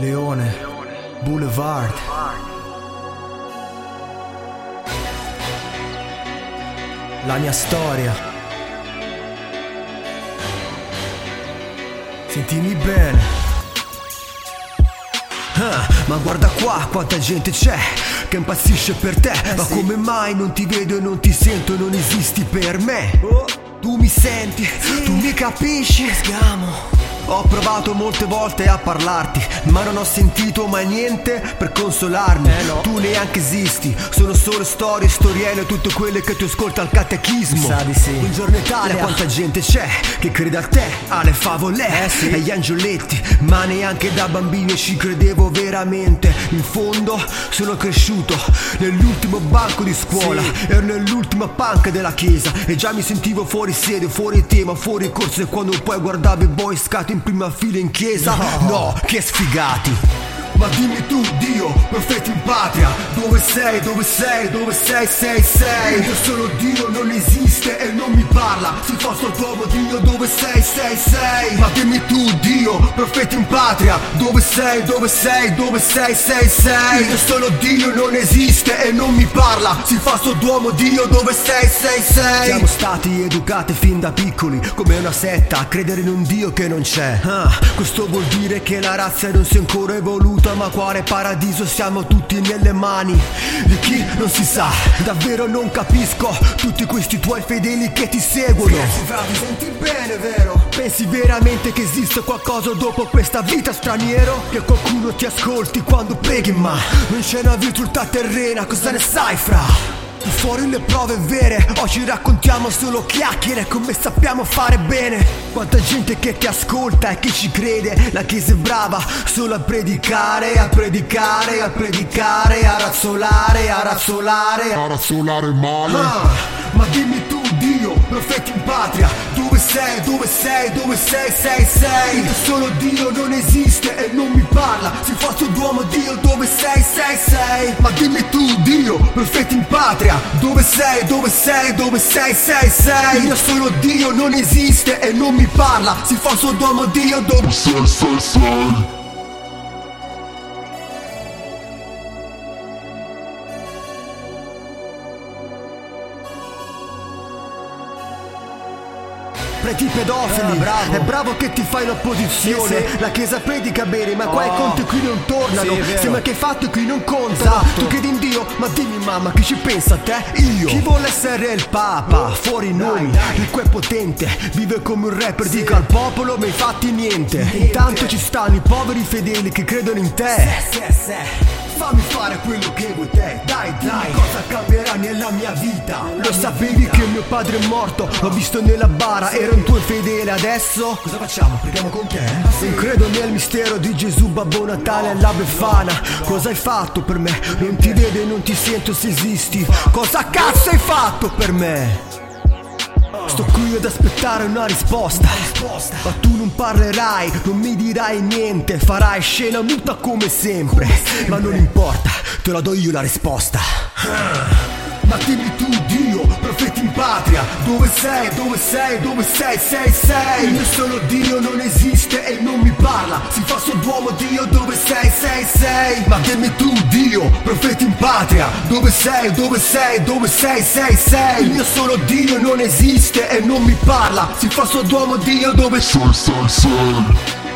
Leone, Boulevard. La mia storia. Sentimi bene. Ah, ma guarda qua quanta gente c'è che impazzisce per te. ma sì. come mai non ti vedo e non ti sento e non esisti per me? Tu mi senti, tu mi capisci? Sgamo. Ho provato molte volte a parlarti, ma non ho sentito mai niente per consolarmi. Eh, no. Tu neanche esisti, sono solo storie, storielle, tutte quelle che tu ascolta al catechismo. Sa di sì. Un giorno in Italia Yeah. quanta gente c'è che crede a te, alle favole, Eh, sì. agli angioletti, ma neanche da bambino ci credevo veramente. In fondo sono cresciuto nell'ultimo banco di scuola, Sì. ero nell'ultima panca della chiesa e già mi sentivo fuori sede, fuori tema, fuori corso e quando poi guardavo i boy scat in prima fila in chiesa, No. no, che sfigati. Ma dimmi tu, Dio, profeti in patria, dove sei, dove sei, dove sei, sei, sei? Io sono Dio, non esiste e non mi parla, si fa tuomo Dio, dove sei, sei, sei? Ma dimmi tu, Dio, profeti in patria, dove sei, dove sei, dove sei, sei, sei? Io sono Dio, non esiste e non mi parla, si fa duomo Dio, dove sei, sei, sei? Siamo stati educati fin da piccoli, come una setta, a credere in un Dio che non c'è. Ah, questo vuol dire che la razza non si è ancora evoluta, ma quale paradiso siamo tutti nelle mani di chi non si sa. Davvero non capisco tutti questi tuoi fedeli che ti seguono. Scherzi, ti senti bene, vero? Pensi veramente che esiste qualcosa dopo questa vita straniero? Che qualcuno ti ascolti quando preghi, ma non c'è una virtù terrena, cosa ne sai, fra? Fuori le prove vere, oggi raccontiamo solo chiacchiere come sappiamo fare bene. Quanta gente che ti ascolta e che ci crede, la chiesa è brava solo a predicare, a predicare, a predicare, a razzolare, a razzolare. a razzolare male Ah, ma dimmi tu Dio, profeti in patria, dove sei, dove sei, dove sei, sei, sei? Io sono Dio, non esiste e non mi parla, si fa duomo Dio, dove sei, sei, sei? Ma dimmi tu Dio, profeti in patria, dove sei, dove sei, dove sei, sei, sei? Io sono Dio, non esiste e non mi parla, si fa duomo Dio, dove sei sei sei Preti pedofili, Ah, bravo. è bravo che ti fai l'opposizione. Sì, sì. La chiesa predica bene, ma qua i Oh. conti qui non tornano. Sì. Sembra che i fatti qui non contano. Esatto. Tu credi in Dio, ma dimmi mamma, chi ci pensa a te? Io. Chi vuole essere il papa? Fuori noi. dai. Il potente, vive come un rapper, Sì. dica al popolo, ma infatti niente. Niente. Intanto ci stanno i poveri fedeli che credono in te. Se, se. Fammi fare quello che vuoi te, dai, dai, nella mia vita? Lo sapevi che mio padre è morto, l'ho visto nella bara, ero un tuo fedele, adesso? Cosa facciamo? Preghiamo con te? Non credo nel mistero di Gesù, Babbo Natale alla Befana. Cosa hai fatto per me? Non ti vedo e non ti sento se esisti. Cosa cazzo hai fatto per me? Sto qui ad aspettare una risposta Ma tu non parlerai, non mi dirai niente Farai scena muta come sempre Ma non importa, te la do io la risposta ma dimmi tu Dio, profeti in patria. Dove sei, dove sei, dove sei, sei, sei? Io sono Dio, non esiste e non mi parla. Si fa duomo Dio, dove sei, sei, sei? Ma dimmi tu Dio, profeti in patria. Dove sei, dove sei, dove sei, sei, sei? Io sono Dio, non esiste e non mi parla. Si fa duomo Dio, dove sei sei sei